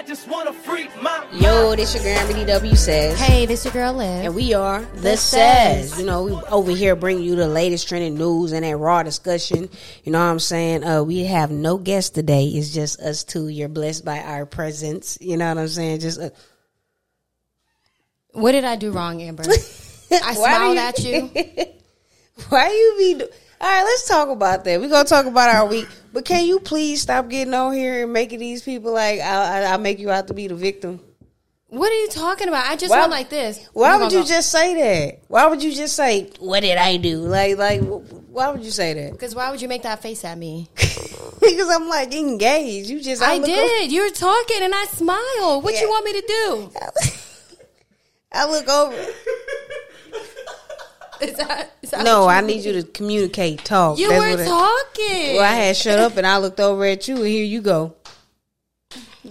I just wanna freak my Yo, this your girl BDW says. Hey, this your girl Liv. And we are the, The says. Says. You know, we over here bringing you the latest trending news and that raw discussion. You know what I'm saying? Uh, we have no guest today. It's just us two. You're blessed by our presence. You know what I'm saying? Just uh, what did I do wrong, Amber? I smiled you- at you. why you be? Do- All right, let's talk about that. We're gonna talk about our week, but can you please stop getting on here and making these people like I, I, I make you out to be the victim? What are you talking about? I just Why- went like this. Why would gonna you go- just say that? Why would you just say what did I do? Like, like, why would you say that? Because why would you make that face at me? because I'm like engaged. You just I look did. You were talking and I smiled. What Yeah. you want me to do? I look over. Is that, is that No, I need you to communicate, talk. You That's were talking. Well, I had shut up and I looked over at you, and here you go.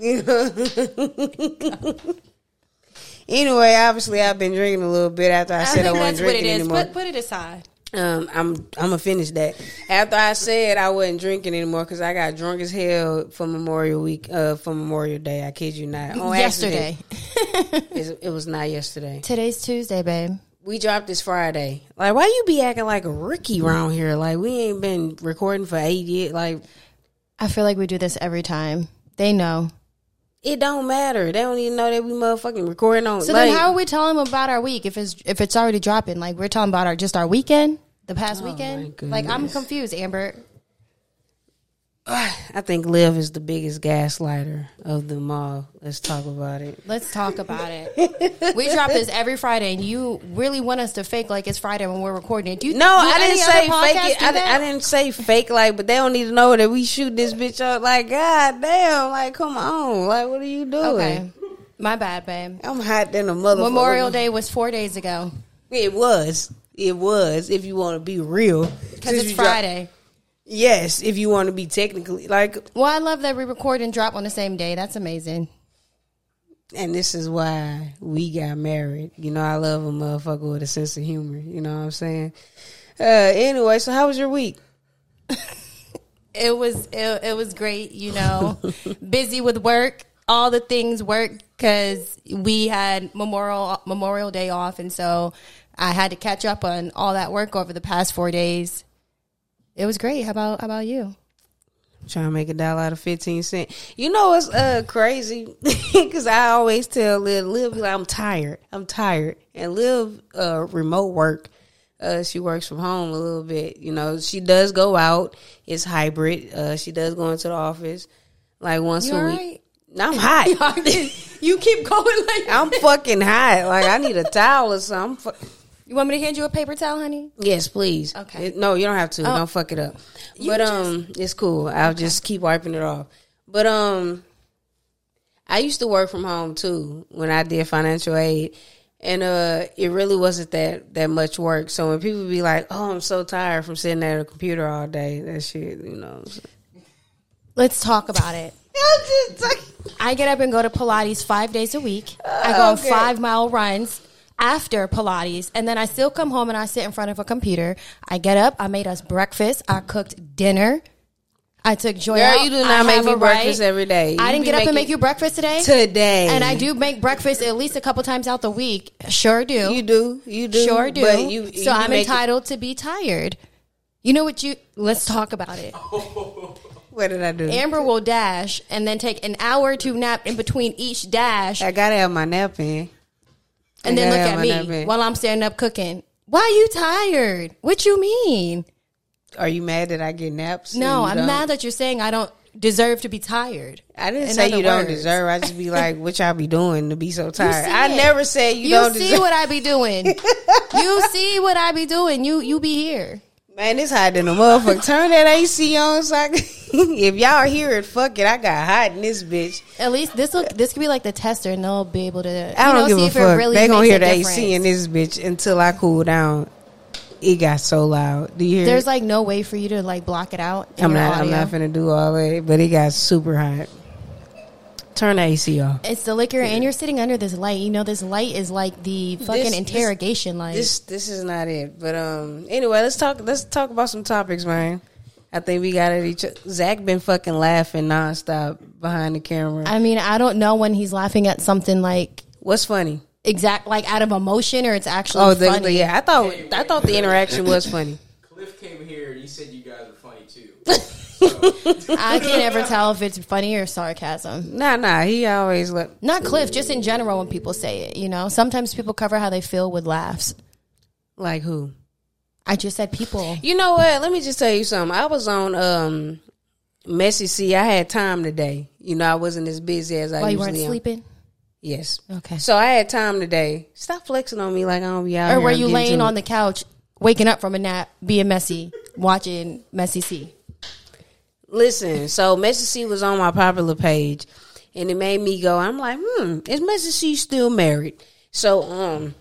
anyway, obviously, I've been drinking a little bit after I, I said I wasn't that's what it drinking anymore. Put, put it aside. Um, I'm I'm gonna finish that. After I said I wasn't drinking anymore because I got drunk as hell for Memorial Week, uh, for Memorial Day. I kid you not. On Yesterday. it was not yesterday. Today's Tuesday, babe. We dropped this Friday. Like, why you be acting like a rookie around here? Like, we ain't been recording for eight years. Like, I feel like we do this every time. They know. it don't matter. They don't even know that we motherfucking recording on. So like, then, how are we telling them about our week if it's if it's already dropping? Like we're talking about our just our weekend, the past Oh, weekend. Like I'm confused, Amber. I think Liv is the biggest gaslighter of them all. Let's talk about it. Let's talk about it. we drop this every Friday, and you really want us to fake like it's Friday when we're recording it. Do you, No, do I didn't say fake it. I. I didn't say fake like, but they don't need to know that we shoot this bitch up. Like, god damn, like, come on, like, what are you doing? Okay, my bad, babe. I'm hot than a motherfucker. Memorial Day was four days ago It was. It was. If you want to be real, because it's Friday. Yes, if you want to be technically like, Well, I love that we record and drop on the same day. That's amazing. and this is why we got married. You know, I love a motherfucker with a sense of humor. You know what I'm saying? Uh, anyway, so how was your week? It was it, it was great, you know. busy with work, all the things work because we had Memorial Memorial Day off, and so I had to catch up on all that work over the past four days. It was great. How about how about you? Trying to make a dollar out of fifteen cent. You know it's uh crazy? Because I always tell Liv, Liv, like, I'm tired. I'm tired. And Liv, uh, remote work. Uh, she works from home a little bit. You know, she does go out. It's hybrid. Uh, she does go into the office like once You a all week. right? I'm hot. you keep going like I'm fucking hot. Like I need a towel or something. You want me to hand you a paper towel, honey? Yes, please. Okay. It- no, you don't have to. Oh. Don't fuck it up. You but just- um, it's cool. I'll just keep wiping it off. But um, I used to work from home too when I did financial aid, and uh, it really wasn't that that much work. So when people be like, "Oh, I'm so tired from sitting at a computer all day," that shit, you know. Let's talk about it. Just I get up and go to Pilates five days a week. I go on Okay. five mile runs after Pilates, and then I still come home and I sit in front of a computer. I get up, I made us breakfast, I cooked dinner. I took Joy Girl, out. you do I not make me breakfast right. every day. I didn't get up and make you breakfast today. today, and I do make breakfast at least a couple times out the week. Sure do. You do, you do, Sure do. But you, you so I'm make it- entitled to be tired. You know what you? Let's talk about it. What did I do? Amber will dash and then take an hour to nap in between each dash, I gotta have my nap in. And then look at have my nap me while I'm standing up cooking. Why are you tired? What you mean? Are you mad that I get naps? No, I'm don't? mad that you're saying I don't deserve to be tired. I didn't In say you don't deserve. I just be like, what y'all be doing to be so tired? I it. never said you, You don't see deserve. what I be doing. you see what I be doing. You you be here. Man, it's hot in the motherfucker. Turn that AC on so I can, if y'all hear it, fuck it. I got hot in this bitch. At least this will this could be like the tester, and they'll be able to. I don't know, give see a if fuck. It really they gonna hear the difference. AC in this bitch until I cool down. It got so loud. Do you hear? There's it? like no way for you to like block it out. in I'm not. I'm audio. not finna do all that. But it got super hot. Turn the AC off. It's the liquor, and you're sitting under this light. You know, this light is like the fucking This- interrogation light. This this is not it. But um anyway, let's talk let's talk about some topics, man. I think we got it. each. Zach been fucking laughing nonstop behind the camera. I mean, I don't know when he's laughing at something like What's funny? exact, like out of emotion, or it's actually Oh, the, funny. the- yeah. I thought I thought the interaction was funny. Cliff came here and he said you guys are funny too. I can't ever tell if it's funny or sarcasm. Nah, nah. He always let. Not Cliff, just in general when people say it. You know, sometimes people cover how they feel with laughs. Like who? I just said people. You know what? Let me just tell you something. I was on um Messy C. I had time today. You know, I wasn't as busy as I While you usually weren't am. sleeping, Yes. okay. So I had time today. Stop flexing on me like I don't be out Or were you laying on the couch, waking up from a nap, being messy, watching Messy C? Listen, so Messy C was on my popular page, and it made me go. I'm like, hmm, is Messy C still married? So um,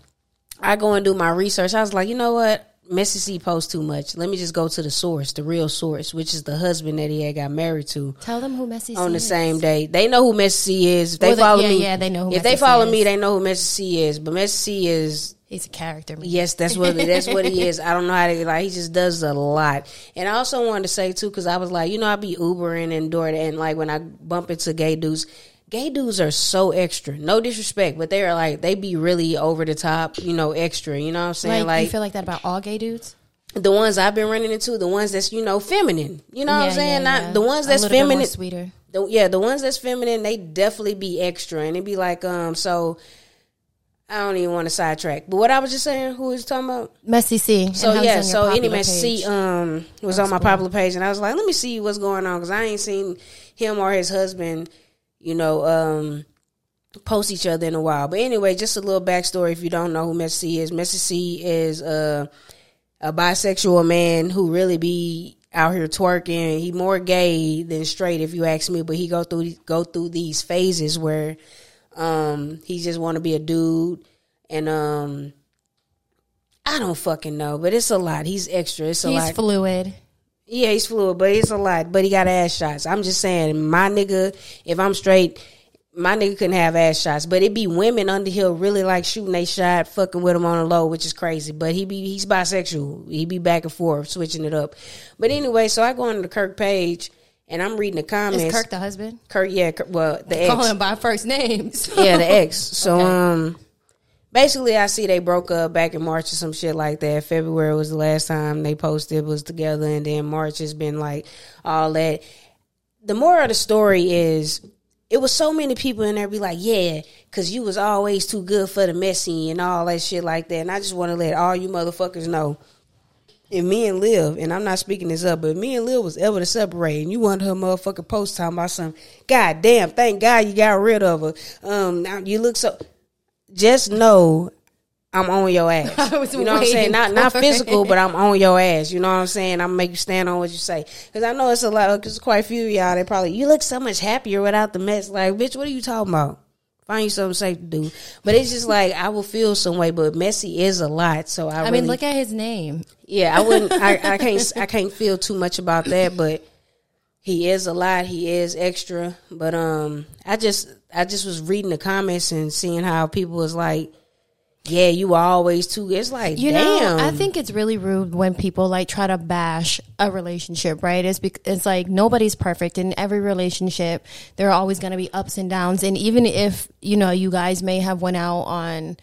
I go and do my research. I was like, you know what? Messy C posts too much. Let me just go to the source, the real source, which is the husband that he had got married to Tell them who Messy C on the is. same day. They know who Messy C is. If they Well, follow yeah, me, yeah, they know who If they follow is. me, they know who Messy C is. But Messy C is He's a character. man. Yes, that's what that's what he is. I don't know how to like. He just does a lot. And I also wanted to say too, because I was like, you know, I be Ubering and door and like when I bump into gay dudes, gay dudes are so extra. No disrespect, but they are like they be really over the top, you know, extra. You know what I'm saying? Like, Like, you feel like that about all gay dudes? the ones I've been running into, the ones that's you know feminine. You know what I'm saying? yeah, Not yeah. the ones that's feminine. sweeter. The, yeah, the ones that's feminine, they definitely be extra, and it be like, um, so. I don't even want to sidetrack, but what I was just saying, who was talking about? Messy C. So and how he's yeah, so anyway, see, um, was on my popular page, and I was like, let me see what's going on because I ain't seen him or his husband, you know, um, post each other in a while. But anyway, just a little backstory if you don't know who Messy C is. Messy C is uh, a bisexual man who really be out here twerking. He more gay than straight, if you ask me. But he go through go through these phases where um, he just want to be a dude, and um, I don't fucking know, but it's a lot. He's extra. It's a he's lot. fluid. Yeah, he's fluid, but it's a lot. But he got ass shots. I'm just saying, my nigga, if I'm straight, my nigga couldn't have ass shots. But it be women under here really like shooting they shot, fucking with him on the low, which is crazy. But he be he's bisexual. He be back and forth, switching it up. But anyway, so I go on the Kirk page and I'm reading the comments. Is Kirk the husband? Kirk, yeah, Kirk, well, the ex. Call him by first names. Yeah, the ex. So um basically I see they broke up back in March or some shit like that. February was the last time they posted was together and then March has been like all that. The moral of the story is it was so many people in there be like, yeah, because you was always too good for the messy and all that shit like that. And I just want to let all you motherfuckers know if me and Liv, and I'm not speaking this up, but me and Liv was able to separate, and you want her motherfucking post talking about something. God damn, thank God you got rid of her. Um, now you look so. Just know I'm on your ass. You know what I'm saying? Not not physical, but I'm on your ass. You know what I'm saying? I'm make you stand on what you say. Because I know it's a lot. Because quite a few of y'all, they probably you look so much happier without the mess. Like, bitch, what are you talking about? Find you something safe to do. But it's just like I will feel some way. But messy is a lot. So I, I really, mean, look at his name. yeah, I wouldn't. I, I can't. I can't feel too much about that, but he is a lot. He is extra. But um, I just, I just was reading the comments and seeing how people was like, "Yeah, you always too." It's like, You damn. know, I think it's really rude when people like try to bash a relationship, right? It's bec- it's like nobody's perfect in every relationship. There are always going to be ups and downs, and even if you know you guys may have went out on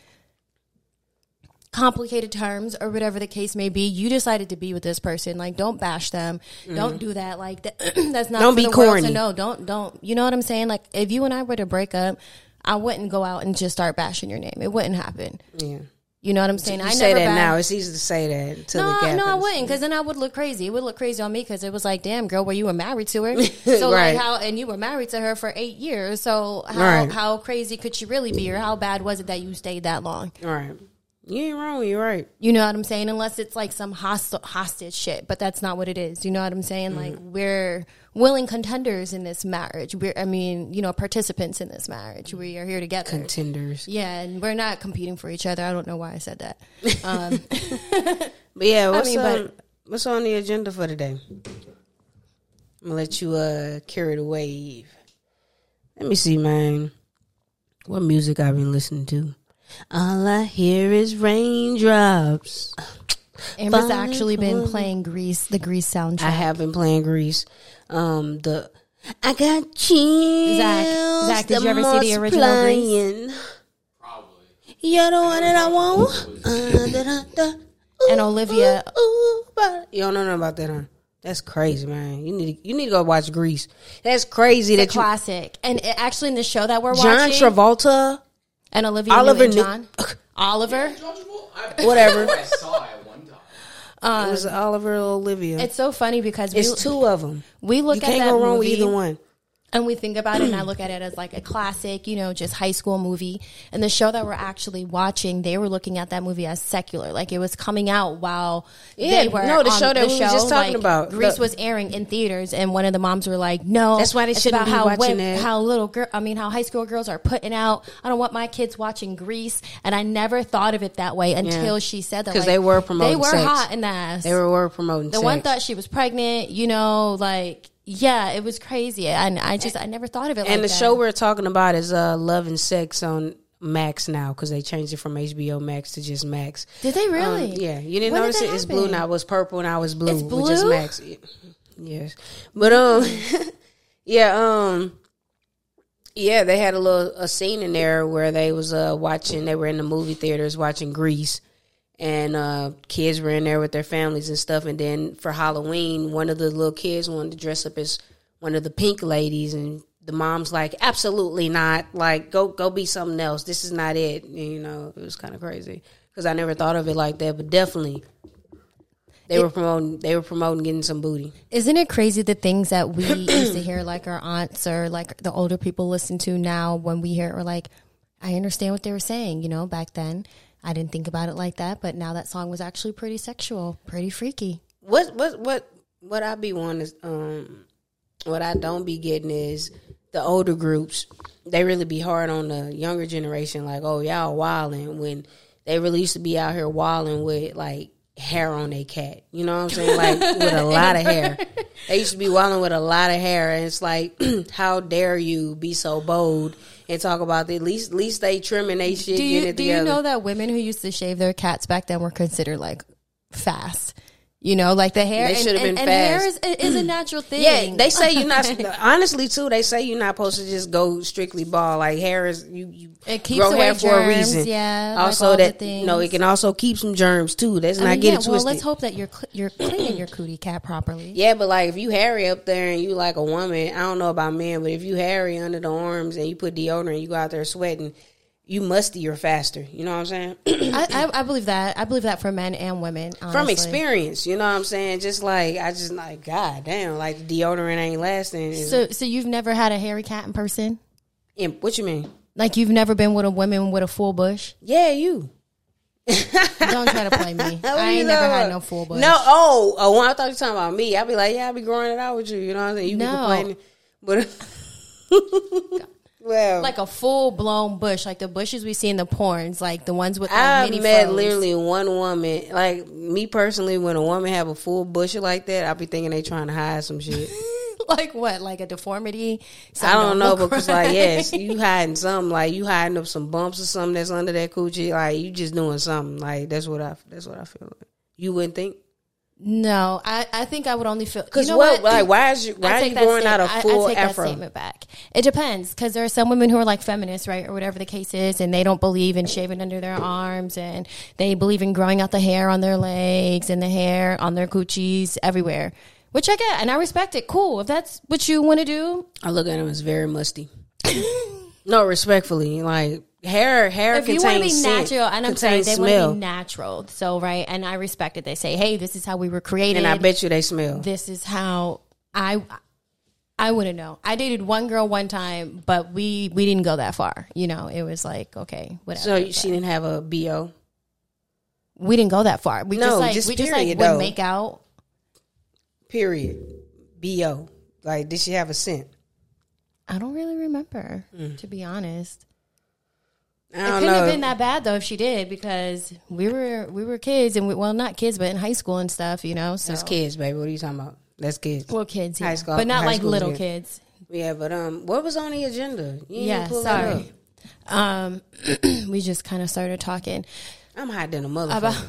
complicated terms or whatever the case may be, you decided to be with this person. Like, don't bash them. Mm-hmm. Don't do that. Like, that, that's not Don't be corny. to know. Don't don't. You know what I'm saying? Like, if you and I were to break up. I wouldn't go out and just start bashing your name. It wouldn't happen. yeah. You know what I'm saying? You I say that now. It's easy to say that until no, no, I wouldn't, because then I would look crazy. It would look crazy on me because it was like, damn, girl, were you were married to her? So Right. like how, and you were married to her for eight years. So how Right. how crazy could she really be, or how bad was it that you stayed that long? All right. You ain't wrong. You're right. You know what I'm saying? Unless it's like some hostage hostage shit, but that's not what it is. You know what I'm saying? Mm-hmm. Like we're willing contenders in this marriage. We're, I mean, you know, participants in this marriage. We are here together. Contenders. yeah, and we're not competing for each other. I don't know why I said that. Um, But yeah, what's mean, on, but- what's on the agenda for today? I'm gonna let you uh carry the wave. Let me see, man. What music I've been listening to? All I hear is raindrops. Amber's Falling actually been playing Grease, the Grease soundtrack. I have been playing Grease. Um, the I got chills. Zach, Zach, did you ever see the multiplying. original Grease? Probably. You're the one that I want. Uh, da, da, da. Ooh, And Olivia- ooh, ooh, you don't know nothing about that, huh? That's crazy, man. You need to, you need to go watch Grease. That's crazy the that you classic. And it, actually, in the show that we're John watching, Travolta, and Olivia Oliver Newton-John, New- Oliver. I, Whatever. I saw it one time. Um, it was Oliver Olivia. It's so funny because we, it's two of them. we look You at can't that go wrong movie, with either one. And we think about it and I look at it as like a classic, you know, just high school movie. And the show that we're actually watching, they were looking at that movie as secular. Like it was coming out while Yeah, they were no, the show that we were just talking like, about. Grease The- was airing in theaters and one of the moms were like, No, That's why they shouldn't be how watching it. how little girl I mean how high school girls are putting out I don't want my kids watching Grease and I never thought of it that way until she said that 'Cause like, they were promoting They were sex. hot in the ass. They were, were promoting the sex. one thought she was pregnant, you know, like yeah, it was crazy, and I just I never thought of it. and like the that. show we're talking about is uh, Love and Sex on Max now because they changed it from HBO Max to just Max. did they really? Um, yeah, you didn't When notice that it. It's blue now. It was purple and I was blue. It's With just blue? Max. Yes, but um, yeah, um, yeah, they had a little a scene in there where they was uh watching. They were in the movie theaters watching Grease, and uh kids were in there with their families and stuff. And then for Halloween, one of the little kids wanted to dress up as one of the pink ladies, and the mom's like, "Absolutely not! Like, go go be something else. This is not it." And, you know, it was kind of crazy because I never thought of it like that, but definitely. They were promoting. They were promoting getting some booty. Isn't it crazy the things that we used to hear, like our aunts or like the older people listen to now? When we hear it, we're like, I understand what they were saying. You know, back then I didn't think about it like that, but now that song was actually pretty sexual, pretty freaky. What what what what I be wanting is um what I don't be getting is the older groups. They really be hard on the younger generation, like oh y'all wilding when they really used to be out here wilding with like hair on their cat. You know what I'm saying? Like with a lot of hair. They used to be wilding with a lot of hair, and it's like how dare you be so bold and talk about the at least at least they trimming they shit Do you it do together. you know that women who used to shave their cats back then were considered like fast? You know, like the hair. They should have and, been and hair is, is a natural thing. Yeah, they say you're not. honestly, too, they say you're not supposed to just go strictly bald. Like hair is you. you It keeps grow away hair for a reason. yeah, Also, the that you know, it can also keep some germs too. Let's I not mean, get yeah, it well, let's hope that you're cl- you're cleaning your cootie cat properly. yeah, but like if you hairy up there and you like a woman, I don't know about men, but if you hairy under the arms and you put deodorant, and you go out there sweating, you mustier faster. You know what I'm saying? I, I, I believe that. I believe that for men and women. From experience, you know what I'm saying? Just like I just like God damn, like deodorant ain't lasting. So, so you've never had a hairy cat in person? And what you mean? Like you've never been with a woman with a full bush? Yeah, you. Don't try to play me. I ain't never had no full bush. No, oh, oh, I thought you were talking about me, I'd be like, yeah, I'd be growing it out with you. You know what I'm saying? You No. be complaining, but well, like a full blown bush, like the bushes we see in the porns, like the ones with like, I've met literally one woman. Like me personally, when a woman have a full bush like that, I'll be thinking they trying to hide some shit. like what, like a deformity? I don't know because right. like yes, you hiding something. Like you hiding up some bumps or something that's under that coochie. Like you just doing something. Like that's what I that's what I feel. like. You wouldn't think No, I, I think I would only feel because you know what, what? Like why is you why are you that growing out a statement- I- full I, take afro? that statement back. It depends because there are some women who are like feminists, right, or whatever the case is, and they don't believe in shaving under their arms, and they believe in growing out the hair on their legs and the hair on their coochies everywhere, which I get and I respect it. Cool, if that's what you want to do. I look at him as very musty. no, respectfully, like hair, hair If you want to be scent, natural, and I'm sorry, contains they want to be natural, so right, and I respect it. They say, hey, this is how we were created. and I bet you they smell. this is how I I wouldn't know. I dated one girl one time, but we we didn't go that far. You know, it was like okay, whatever. So but she didn't have a bo. we didn't go that far. We No, just like just we just like period, would though. make out. Period. Bo. Like, did she have a scent? I don't really remember, to be honest. I It couldn't know. have been that bad though if she did because we were we were kids and we, well not kids but in high school and stuff you know so That's kids, baby. What are you talking about? That's kids. well kids High school- but not like little yeah. kids Yeah, but um, what was on the agenda? You yeah sorry um we just kind of started talking. I'm hot than a motherfucker. about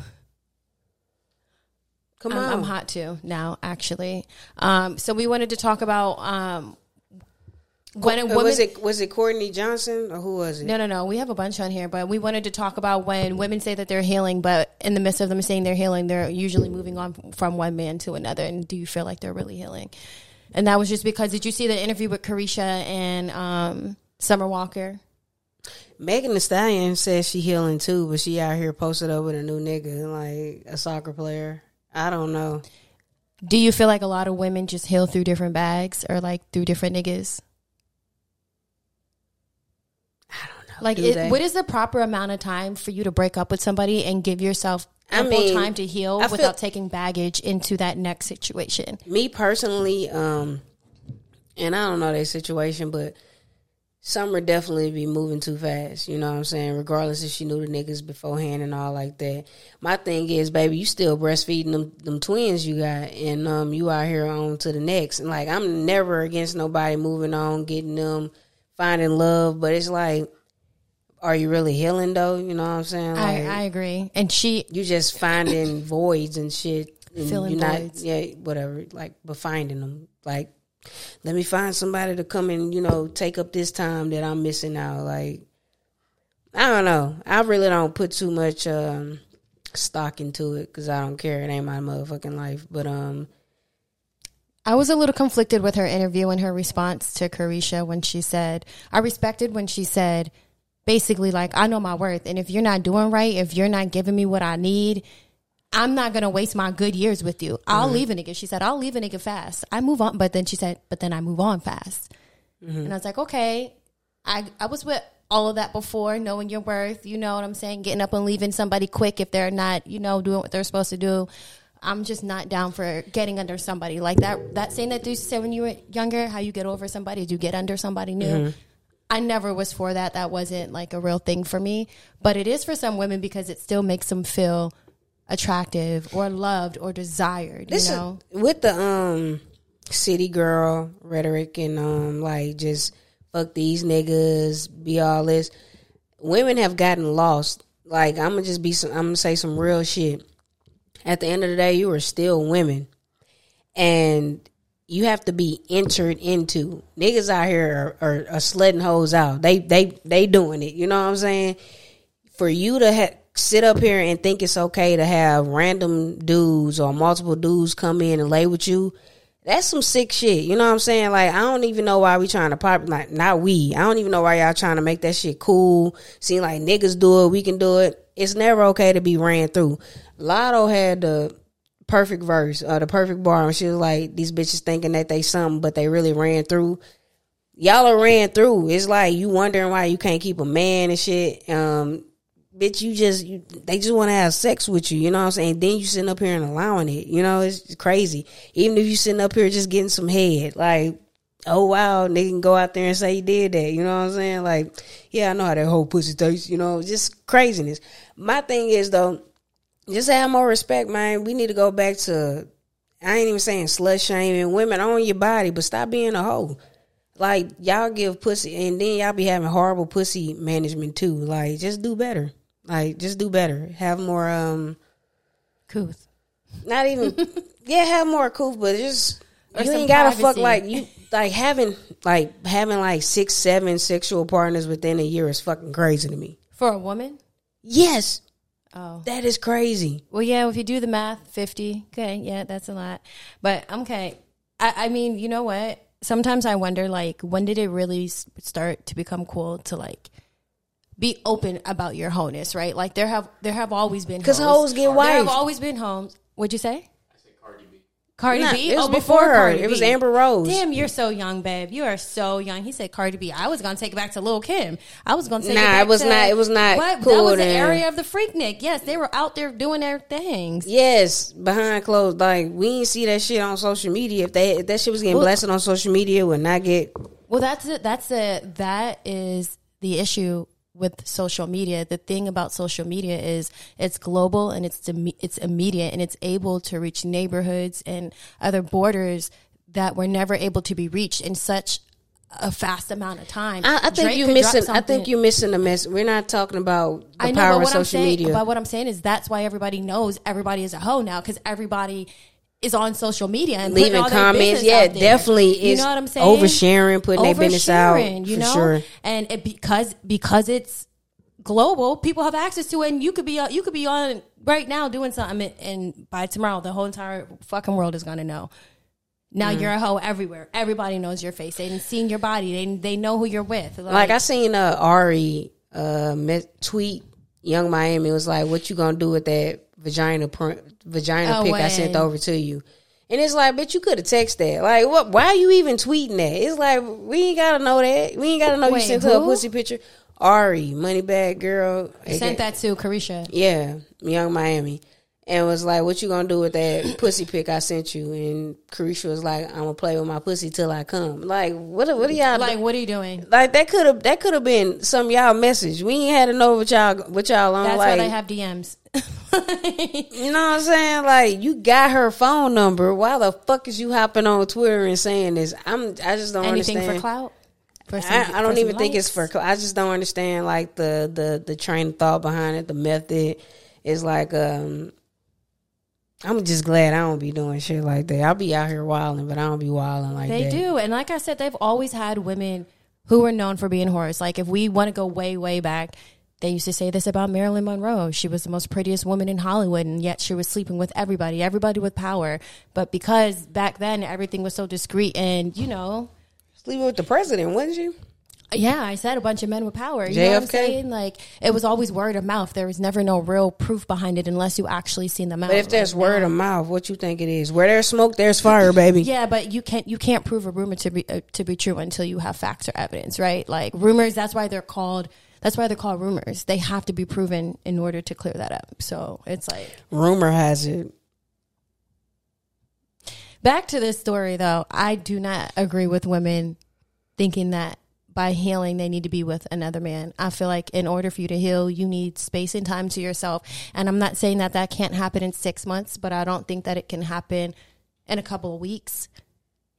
Come I'm, on. I'm hot too now, actually. Um, so we wanted to talk about um, when a Uh, woman. was it was it Courtney Johnson or who was it? No, no, no. We have a bunch on here, but we wanted to talk about when women say that they're healing, but in the midst of them saying they're healing, they're usually moving on from one man to another. And do you feel like they're really healing? And that was just because did you see the interview with Caresha and um, Summer Walker? Megan Thee Stallion says she healing too, but she out here posted up with a new nigga, like a soccer player. I don't know. Do you feel like a lot of women just heal through different bags or like through different niggas? I don't know. Like, it, what is the proper amount of time for you to break up with somebody and give yourself I ample mean, time to heal I without taking baggage into that next situation? me personally, um, and I don't know their situation, but some Summer definitely be moving too fast. You know what I'm saying? Regardless if she knew the niggas beforehand and all like that. My thing is, baby, you still breastfeeding them them twins you got, and um, you out here on to the next. And like, I'm never against nobody moving on, getting them, finding love, but it's like. Are you really healing though? You know what I'm saying? Like, I, I agree. And she, you just finding voids and shit. And Filling you're voids. yeah, whatever. Like, but finding them. Like, let me find somebody to come and you know take up this time that I'm missing out. Like, I don't know. I really don't put too much um, stock into it because I don't care. It ain't my motherfucking life. But um, I was a little conflicted with her interview and her response to Caresha when she said, I respected when she said, basically, like, I know my worth. And if you're not doing right, if you're not giving me what I need, I'm not going to waste my good years with you. I'll mm-hmm. leave a nigga. She said, I'll leave a nigga fast. I move on. But then she said, but then I move on fast. Mm-hmm. And I was like, okay. I, I was with all of that before, knowing your worth, you know what I'm saying? Getting up and leaving somebody quick if they're not, you know, doing what they're supposed to do. I'm just not down for getting under somebody. Like that that saying that they used to say when you were younger, how you get over somebody is you get under somebody new. Mm-hmm. I never was for that. That wasn't like a real thing for me. But it is for some women because it still makes them feel attractive or loved or desired, this you is- know? with the um city girl rhetoric and um like just fuck these niggas, be all this. Women have gotten lost. Like I'm gonna just be some. I'm gonna say some real shit. At the end of the day, you are still women, and you have to be entered into. Niggas out here are, are, are sledding hoes out. They they they doing it. You know what I'm saying? For you to ha- sit up here and think it's okay to have random dudes or multiple dudes come in and lay with you, that's some sick shit. You know what I'm saying? Like I don't even know why we trying to pop like not we. I don't even know why y'all trying to make that shit cool. Seem like niggas do it, we can do it. It's never okay to be ran through. Latto had the perfect verse, uh, the perfect bar, and she was like, "These bitches thinking that they something, but they really ran through." Y'all are ran through. It's like you wondering why you can't keep a man and shit. Um, bitch, you just you, they just want to have sex with you. You know what I'm saying? Then you sitting up here and allowing it. You know, it's crazy. Even if you sitting up here just getting some head, like. Oh wow, nigga can go out there and say he did that. You know what I'm saying? Like, yeah, I know how that whole pussy tastes. You know, just craziness. My thing is though, just have more respect, man. We need to go back to I ain't even saying slut shaming women own your body, but stop being a hoe. Like y'all give pussy and then y'all be having horrible pussy management too. Like just do better. Like just do better. Have more um Couth. not even yeah, have more cool, but just Or you ain't gotta fuck like you like having like having like six, seven sexual partners within a year is fucking crazy to me. For a woman? Yes. Oh. That is crazy. Well, yeah, if you do the math, 50. Okay, yeah, that's a lot. But okay. I, I mean, you know what? Sometimes I wonder, like, when did it really start to become cool to, like, be open about your wholeness, right? Like, there have there have always been because hoes get There have always been homes. What'd you say? I say Cardi B. Cardi B? it was oh, before her. Cardi It was B. Amber Rose. Damn, you're so young, babe. You are so young. He said Cardi B. I was gonna take it back to Lil Kim. I was gonna take Nah, it back it was to, not- it was not What? cool That was the area of the Freaknik. Yes, they were out there doing their things. Yes, behind closed. Like we didn't see that shit on social media. If they if that shit was getting Well- blasted on social media, would not get. Well, that's it. That's it. that is the issue with social media. The thing about social media is it's global and it's it's immediate and it's able to reach neighborhoods and other borders that were never able to be reached in such a fast amount of time. I, I think you're missing. I think you're missing the mess. We're not talking about the I know, power but of what I'm social saying, media. but what I'm saying is that's why everybody knows everybody is a hoe now because everybody is on social media and Leaving comments, yeah, definitely You is know what I'm saying? oversharing, putting their business out, Oversharing, You for know, sure. and it, because because it's global, people have access to it, and you could be uh, you could be on right now doing something, and by tomorrow, the whole entire fucking world is gonna know. Now Mm. you're a hoe everywhere. Everybody knows your face. They've seen your body. They they know who you're with. Like I seen uh, Ari uh, tweet Young Miami was like, "What you gonna do with that vagina pr- vagina Oh, pic I sent over to you?" And it's like, bitch, you could have texted that. Like, what? Why are you even tweeting that? It's like we ain't gotta know that. We ain't gotta know Wait, you sent her a pussy picture. Ari, money bag girl, sent that to Caresha. Yeah, Young Miami. And was like, What you gonna do with that pussy pic I sent you? And Caresha was like, I'm gonna play with my pussy till I come. Like, what what are y'all Like, what are you doing? like that could have that could have been some y'all message. We ain't had to know what y'all what y'all on That's like why they have DMs. you know what I'm saying? Like you got her phone number. Why the fuck is you hopping on Twitter and saying this? I'm I just don't Anything understand. for clout? For some- I, I don't even think it's for. I just don't understand like the the the train of thought behind it. The method is like um. I'm just glad I don't be doing shit like that. I'll be out here wilding, but I don't be wilding like They that. do, and like I said, they've always had women who were known for being whores. Like if we want to go way, way back, they used to say this about Marilyn Monroe. She was the most prettiest woman in Hollywood, and yet she was sleeping with everybody, everybody with power. But because back then everything was so discreet, and you know, Sleeping with the president, wasn't you? yeah, I said a bunch of men with power. You know what I'm JFK? saying? Like it was always word of mouth. There was never no real proof behind it unless you actually seen them out. But if there's word of mouth, what you think it is? Where there's smoke, there's fire, baby. Yeah, but you can't you can't prove a rumor to be uh, to be true until you have facts or evidence, right? Like rumors, that's why they're called that's why they're called rumors. They have to be proven in order to clear that up. So it's like Rumor has it. back to this story though. I do not agree with women thinking that by healing they need to be with another man. I feel like in order for you to heal, you need space and time to yourself. And I'm not saying that that can't happen in 6 months, but I don't think that it can happen in a couple of weeks.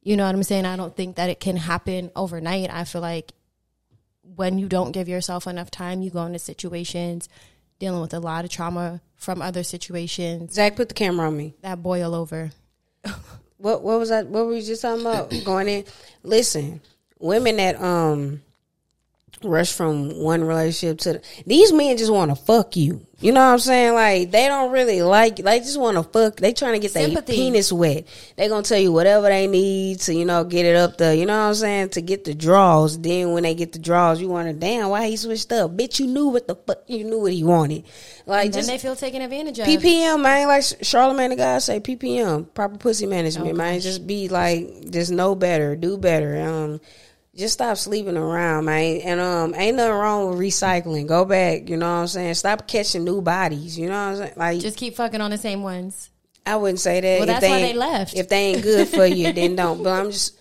You know what I'm saying? I don't think that it can happen overnight. I feel like when you don't give yourself enough time, you go into situations dealing with a lot of trauma from other situations Zach, put the camera on me. that boil over. What what was that? What were you just talking about? Going in. Listen, women that um rush from one relationship to the, these men just want to fuck you. You know what I'm saying? Like they don't really like. They just want to fuck. They trying to get their penis wet. They gonna tell you whatever they need to you know get it up the. You know what I'm saying? To get the draws. Then when they get the draws, you wonder, damn, why he switched up? Bitch, you knew what the fuck. You knew what he wanted. Like Then just they feel taken advantage of. PPM, man. Like Charlamagne the guy say, PPM, proper pussy management, man. Just be like, just know better, do better. Um, just stop sleeping around, man. And um, ain't nothing wrong with recycling. Go back. You know what I'm saying? Stop catching new bodies. You know what I'm saying? Like, Just keep fucking on the same ones. I wouldn't say that. Well, that's why they left. If they ain't good for you, then don't. But I'm just.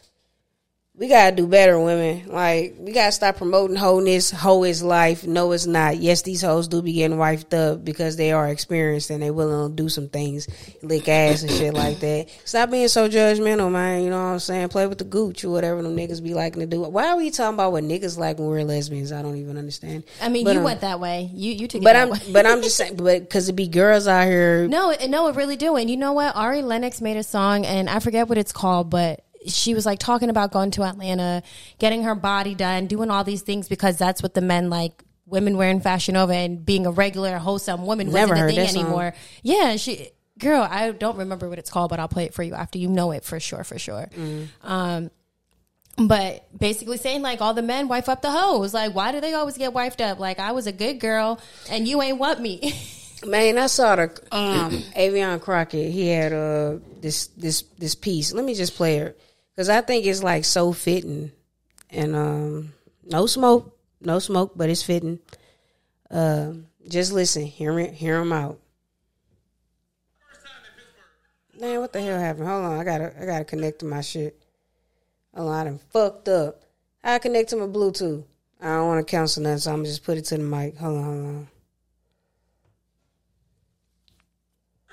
We gotta do better, women. Like we gotta stop promoting wholeness. Hoe is life. No, it's not. Yes, these hoes do be getting wifed up because they are experienced and they willing to do some things, lick ass and shit like that. Stop being so judgmental, man. You know what I'm saying? Play with the gooch or whatever them niggas be liking to do. Why are we talking about what niggas like when we're lesbians? I don't even understand. I mean, But, you um, went that way. You you took it But I'm, but I'm just saying, but because it be girls out here No, no, it really do. And you know what? Ari Lennox made a song, and I forget what it's called, but she was like talking about going to Atlanta, getting her body done, doing all these things because that's what the men like. Women wearing Fashion over and being a regular, wholesome woman Never wasn't a heard thing that song. anymore. Yeah, she, girl, I don't remember what it's called, but I'll play it for you after you know it for sure, for sure. Mm. Um, but basically saying like all the men wife up the hoes. Like, why do they always get wifed up? Like, I was a good girl and you ain't want me. Man, I saw the um Affion Crockett. He had uh this this this piece. Let me just play it because I think it's like so fitting and um no smoke, no smoke, but it's fitting. Um, just listen, hear hear him out. Man, what the hell happened? Hold on, I gotta I gotta connect to my shit. On, I done fucked up. I connect to my Bluetooth. I don't want to cancel nothing, so I'm just put it to the mic. Hold on, hold on.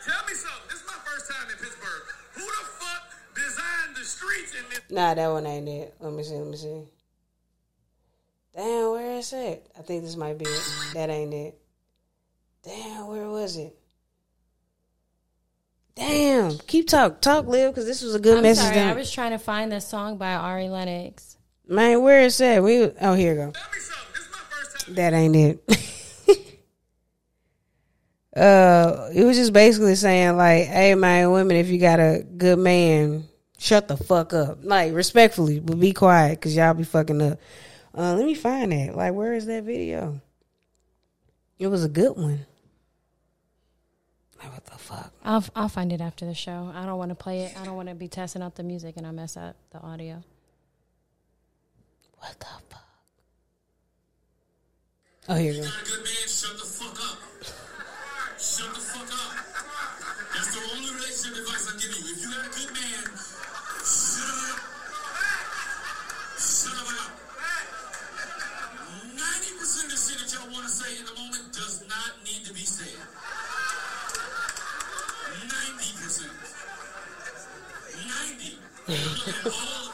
Tell me something. This is my first time in Pittsburgh. Who the fuck designed the streets in this? Nah, that one ain't it. Let me see. Let me see. Damn, where is it? I think this might be it. That ain't it. Damn, where was it? Damn, keep talk, talk, live, because this was a good I'm message. sorry, I was trying to find the song by Ari Lennox. Man, where is that? We oh here you go. Tell me something. This is my first time. That ain't it. uh, it was just basically saying like, "Hey, man, women, if you got a good man, shut the fuck up. Like, respectfully, but be quiet, cause y'all be fucking up." Uh, let me find that. Like, where is that video? It was a good one. Like, what the fuck? I'll I'll find it after the show. I don't want to play it. I don't want to be testing out the music and I mess up the audio. What the fuck? Oh, here you go. Shut the fuck up. That's the only relationship advice I'm giving you. If you got a good man, shut up. Shut up. 90% of the shit that y'all want to say in the moment does not need to be said. 90%. 90.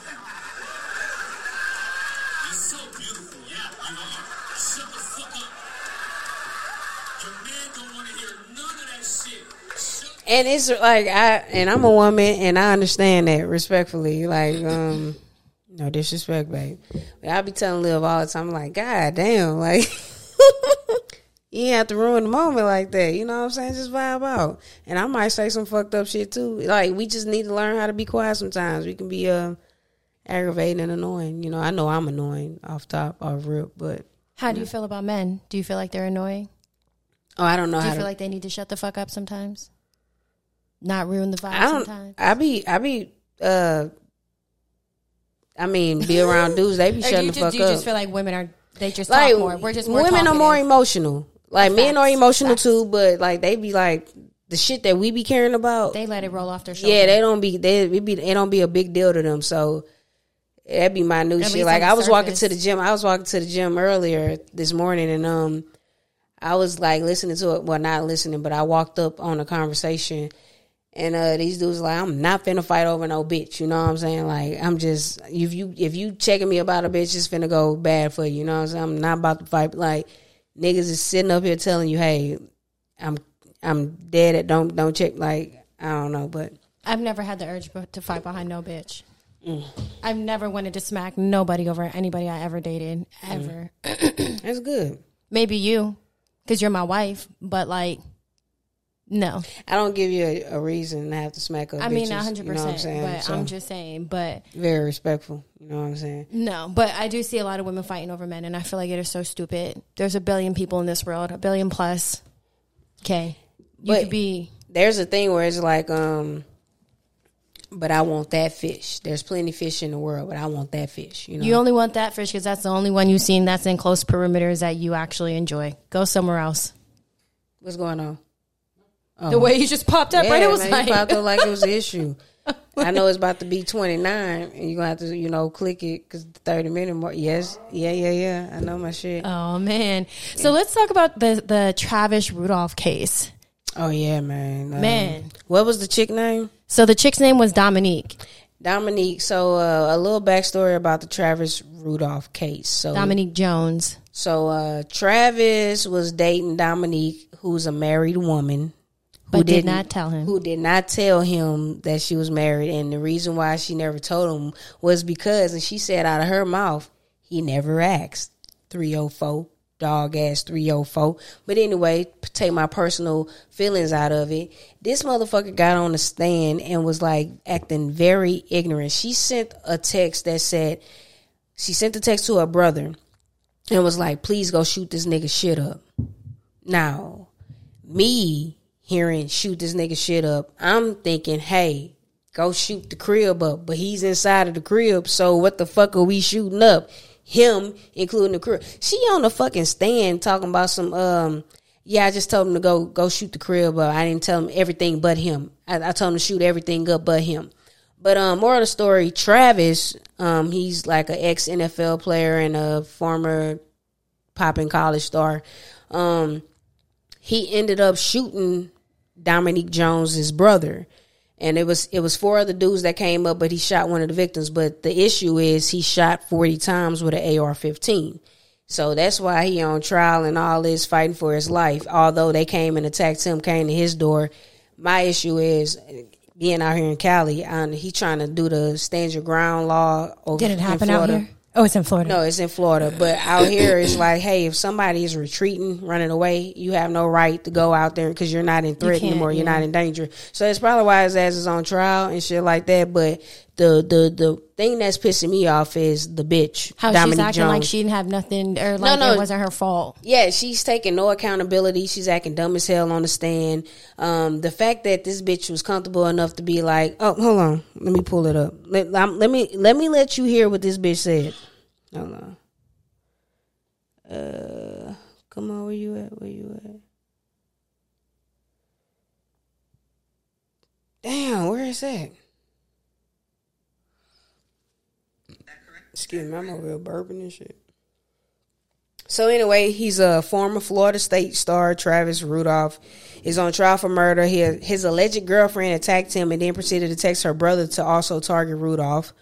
And it's like I and I'm a woman and I understand that respectfully. Like, um, no disrespect, babe. But I be telling Liv all the time, like, God damn, like you ain't have to ruin the moment like that. You know what I'm saying? Just vibe out. And I might say some fucked up shit too. Like, we just need to learn how to be quiet sometimes. We can be uh aggravating and annoying. You know, I know I'm annoying off top, off rip, but How do you feel about men? Do you feel like they're annoying? oh I don't know Do you to feel like they need to shut the fuck up sometimes? Not ruin the vibe I don't. sometimes. I be. I be. Uh. I mean, be around dudes. They be shutting you the just, fuck do you up. just feel like women are they just like talk more? We're just more women are more emotional. Like men are emotional Facts. too, but like they be like the shit that we be caring about. They let it roll off their shoulders. yeah, they don't be. They it be. It don't be a big deal to them. So. That'd be my new At shit. Like I was walking to the gym. I was walking to the gym earlier this morning, and um, I was like listening to it. Well, not listening, but I walked up on a conversation, and uh, these dudes like, I'm not finna fight over no bitch. You know what I'm saying? Like, I'm just if you if you checking me about a bitch, it's finna go bad for you. You know what I'm saying? I'm not about to fight. Like, niggas is sitting up here telling you, hey, I'm I'm dead. At don't don't check. Like, I don't know, but I've never had the urge to fight behind no bitch. Mm. I've never wanted to smack nobody over anybody I ever dated ever. that's good. Maybe you, because you're my wife, but like, no. I don't give you a, a reason to have to smack up. I mean, bitches, hundred know what I'm percent. saying? But So, I'm just saying. But very respectful. You know what I'm saying? no. But I do see a lot of women fighting over men, and I feel like it is so stupid. There's a billion people in this world, a billion plus. Okay, you could be. There's a thing where it's like, um, but I want that fish. There's plenty fish in the world, but I want that fish. You know, You only want that fish because that's the only one you've seen that's in close perimeters that you actually enjoy. Go somewhere else. what's going on? The way you just popped up, right? It was man, like popped up like it was an issue. I know it's about to be 29, and you're gonna have to, you know, click it because 30 minute more. Yes, yeah, yeah, yeah. I know my shit. Oh man. So let's talk about the the Travis Rudolph case. oh yeah, man. Um, Man. what was the chick name? So the chick's name was Dominique. Dominique. So uh, a little backstory about the Travis Rudolph case. So Dominique Jones. So uh Travis was dating Dominique, who's a married woman. Who But did didn't- tell him. Who did not tell him that she was married. And the reason why she never told him was because, and she said out of her mouth, he never asked. 304, dog ass 304. But anyway, take my personal feelings out of it. This motherfucker got on the stand and was like acting very ignorant. She sent a text that said, she sent the text to her brother and was like, please go shoot this nigga shit up. Now, me hearing shoot this nigga shit up, I'm thinking, hey, go shoot the crib up. But he's inside of the crib, so what the fuck are we shooting up? Him, including the crib. She on the fucking stand talking about some um yeah, I just told him to go go shoot the crib up. I didn't tell him everything but him. I, I told him to shoot everything up but him. But um, more of the story, Travis, um, he's like an ex NFL player and a former popping college star. Um, he ended up shooting Dominique Jones's brother, and it was it was four other dudes that came up, but he shot one of the victims. But the issue is he shot forty times with an AR-15. So that's why he on trial and all this fighting for his life. Although they came and attacked him, came to his door. My issue is being out here in Cali, and he trying to do the stand your ground law. Over Did it happen out here? Oh, it's in Florida. No, it's in Florida. But out here, it's like, hey, if somebody is retreating, running away, you have no right to go out there because you're not in threat can't, anymore. You're yeah. not in danger. So it's probably why his ass is on trial and shit like that. But the the the thing that's pissing me off is the bitch, How Dominique she's acting Jones. like she didn't have nothing, or like no. it wasn't her fault. Yeah, she's taking no accountability. She's acting dumb as hell on the stand. Um, the fact that this bitch was comfortable enough to be like, "Oh, hold on, let me pull it up. Let, let me let me let you hear what this bitch said." Hold on. Uh, come on, where you at? Where you at? Damn, where is that? Excuse me, I'm over here burping and shit. So anyway, he's a former Florida State star. Travis Rudolph is on trial for murder. He, his alleged girlfriend attacked him and then proceeded to text her brother to also target Rudolph.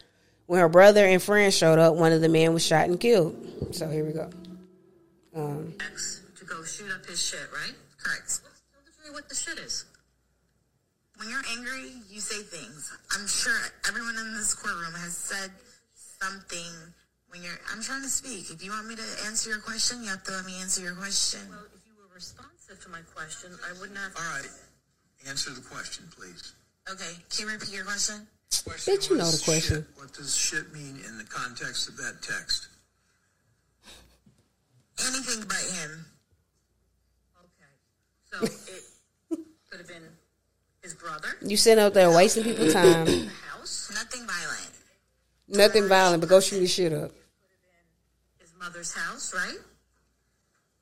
When her brother and friend showed up, one of the men was shot and killed. So here we go. Um, to go shoot up his shit, right? Correct. Tell the jury what the shit is. When you're angry, you say things. I'm sure everyone in this courtroom has said something when you're. I'm trying to speak. If you want me to answer your question, you have to let me answer your question. Well, if you were responsive to my question, I would not. All right. Answer the question, please. Okay, can you repeat your question? Question Bitch, you know the question. shit. What does shit mean in the context of that text? Anything but him. Okay. So it could have been his brother, you sitting out there wasting people's time. house, Nothing violent. Nothing violent, but go shoot his shit up. his mother's house, right?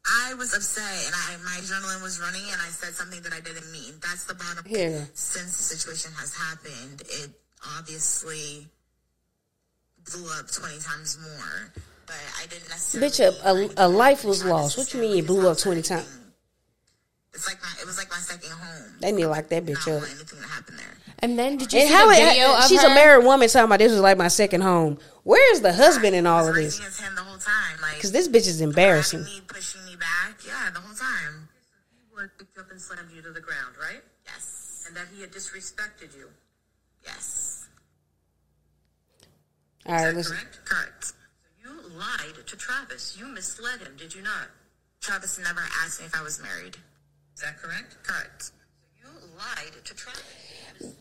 I was upset and I my adrenaline was running and I said something that I didn't mean. That's the bottom. Here. Since the situation has happened, it obviously blew up twenty times more. But I didn't necessarily. Bitch, a, a, a life was lost. What you mean it blew up 20 times? It's like my. It was like my second home. They need to lock that bitch up. anything to happen there. And then did you And see how the it, video of she's her? a married woman talking about this was like my second home. Where is the husband in all of this? his hand the whole time, like Because this bitch is embarrassing. me, pushing me back. Yeah, the whole time. He would picked up and slammed you to the ground, right? Yes. And that he had disrespected you. Yes. All right, listen. Correct? Correct. You lied to Travis. You misled him, did you not? Travis never asked me if I was married. Is that correct? Correct. You lied to Travis.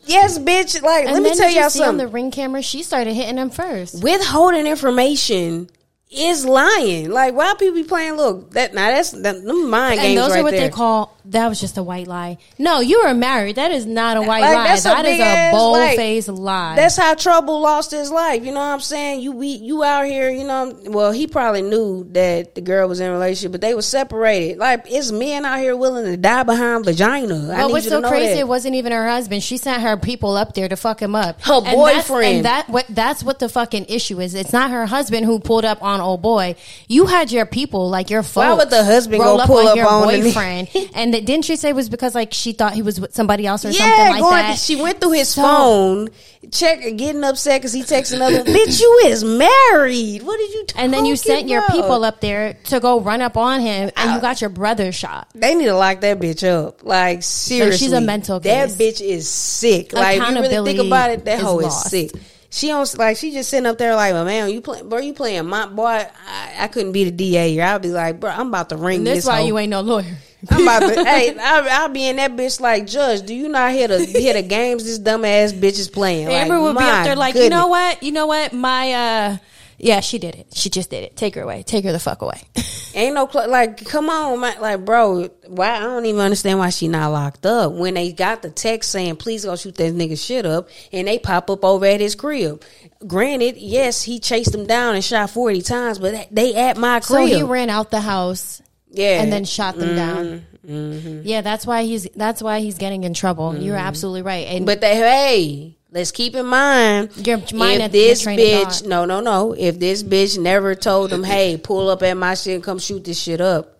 Yes, bitch. Like, and let me tell you y'all see on the ring camera, she started hitting him first. Withholding information is lying. Like, why people be playing? Look, that now that's that, them mind And games those right are what there. they call that was just a white lie. No, you were married. That is not a white Like, lie. that's That is a bold like, faced lie. That's how Trouble lost his life. You know what I'm saying? You we you out here. You know. Well, he probably knew that the girl was in a relationship, but they were separated. Like it's men out here willing to die behind vagina. I Well, what's so crazy? that. It wasn't even her husband. She sent her people up there to fuck him up. Her And that's- boyfriend. and that what that's what the fucking issue is. It's not her husband who pulled up on old boy. You had your people, like your folks. Why would the husband go up pull on up your on the- boyfriend? and th- didn't she say it was because like she thought he was with somebody else or yeah, something like going. that? She went through his So- phone, check, getting upset because he texted another. Bitch, you is married. What did you? and then you sent your people up there to go run up on him, and you got your brother shot. They need to lock that bitch up. Like seriously, she's a mental That bitch is sick. Like you really think about it, that hoe is sick. She don't like. She just sitting up there like, well, man, you play, bro. You playing my boy. I, I couldn't be the DA here. I'd be like, bro, I'm about to ring And this. that's why you ain't no lawyer. I'm about to. hey, I'll, I'll be in that bitch like, Judge. Do you not hear the hear the games this dumb ass bitch is playing? Amber like, would be up there like, you know what? You know what? My uh yeah, she did it. She just did it. Take her away. Take her the fuck away. Ain't no cl- like, come on, man. Like, bro, why? I don't even understand why she not locked up. When they got the text saying, "Please go shoot that nigga shit up," and they pop up over at his crib. Granted, yes, he chased them down and shot forty times, but they at my crib. so he ran out the house yeah, and then shot them down. Mm-hmm. Yeah, that's why he's that's why he's getting in trouble. You're absolutely right. And But they, hey, let's keep in mind Your mind if this bitch, no, no, no, if this bitch never told them, hey, pull up at my shit and come shoot this shit up,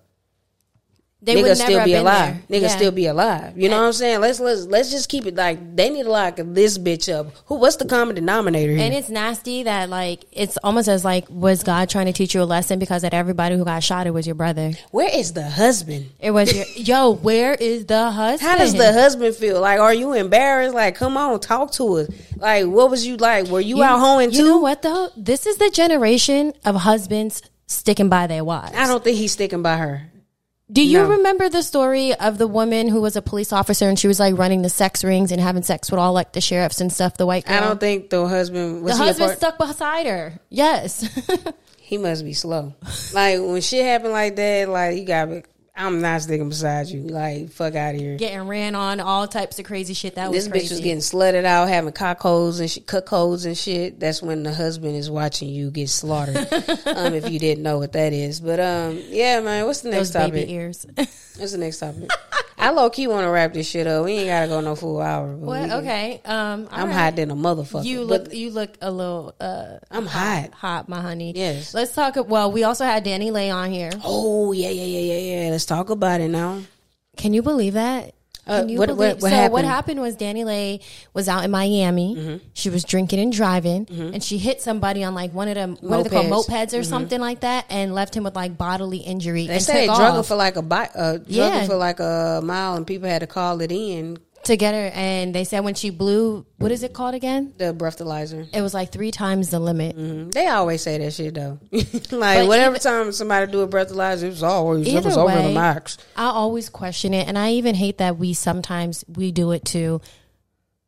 They would nigga never still be been alive. there. Nigga Yeah. still be alive. You know what I'm saying? Let's let's let's just keep it like they need to lock this bitch up. Who? What's the common denominator here? And it's nasty that like it's almost as like was God trying to teach you a lesson because that everybody who got shot it was your brother. Where is the husband? It was your yo. Where is the husband? How does the husband feel? Like, are you embarrassed? Like, come on, talk to us. Like, what was you like? Were you, out hoeing You too? know what though? This is the generation of husbands sticking by their wives. I don't think he's sticking by her. Do you No. remember the story of the woman who was a police officer and she was like running the sex rings and having sex with all like the sheriffs and stuff? The white girl. I don't think the husband was the husband stuck beside her. Yes. He must be slow. like when shit happened like that, like you got. To I'm not sticking beside you. Like fuck out of here. Getting ran on, all types of crazy shit. That was this crazy. bitch was getting slutted out, having cockholes and shit, cuckolds and shit. That's when the husband is watching you get slaughtered. um, if you didn't know what that is, but um, yeah, man. What's the next those baby topic? ears. What's the next topic? I low key want to wrap this shit up. We ain't gotta go no full hour. What? Okay. Um, I'm right. hot than a motherfucker. You look. You look a little. uh I'm hot. Hot, my honey. Yes. Let's talk. Well, we also had DaniLeigh on here. Oh yeah, yeah, yeah, yeah, yeah. Let's talk about it now. Can you believe that? Uh, Can you what- what- believe? what so happened? what happened was DaniLeigh was out in Miami. Mm-hmm. She was drinking and driving, and she hit somebody on like one of them what are they called Mopeds. or something like that, and left him with like bodily injury. Mm-hmm. They say they drug for like a bite, uh, drug Yeah. for like a mile, and people had to call it in. To get her. And they said when she blew, what is it called again? The breathalyzer. It was like three times the limit. Mhm. They always say that shit though. like But whatever even- time somebody do a breathalyzer, it's always it was over the way, max. I always question it, and I even hate that we sometimes we do it too.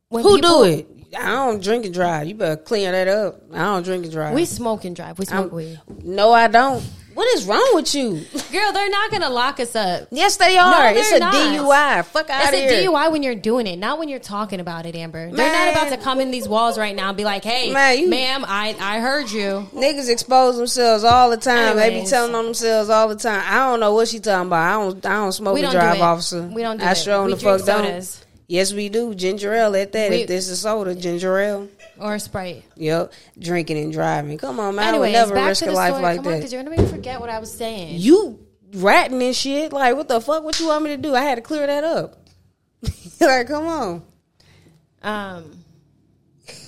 When Who people- do it? I don't drink and drive. You better clean that up. I don't drink and drive. We smoke and drive. We smoke I'm- weed. no, I don't. What is wrong with you? Girl, they're not gonna lock us up. Yes, they are. No, it's a not. DUI. Fuck out It's a here. DUI when you're doing it, not when you're talking about it, Amber. They're not about to come in these walls right now and be like, "Hey, Man, you- ma'am, I I heard you." Niggas expose themselves all the time. They be telling on themselves all the time. I don't know what she talking about. I don't. I don't smoke We don't do drive, it. officer. We don't do I it. sure We the drink fuck don't. Yes, we do. Ginger ale at that. We- if this is soda, ginger ale. Or a Sprite. Yep, drinking and driving. Come on, man. Anyways, I would never risk a life story. like Come on, that. because you're gonna make me forget what I was saying. you ratting and shit. Like, what the fuck? What you want me to do? I had to clear that up. like, come on. Um,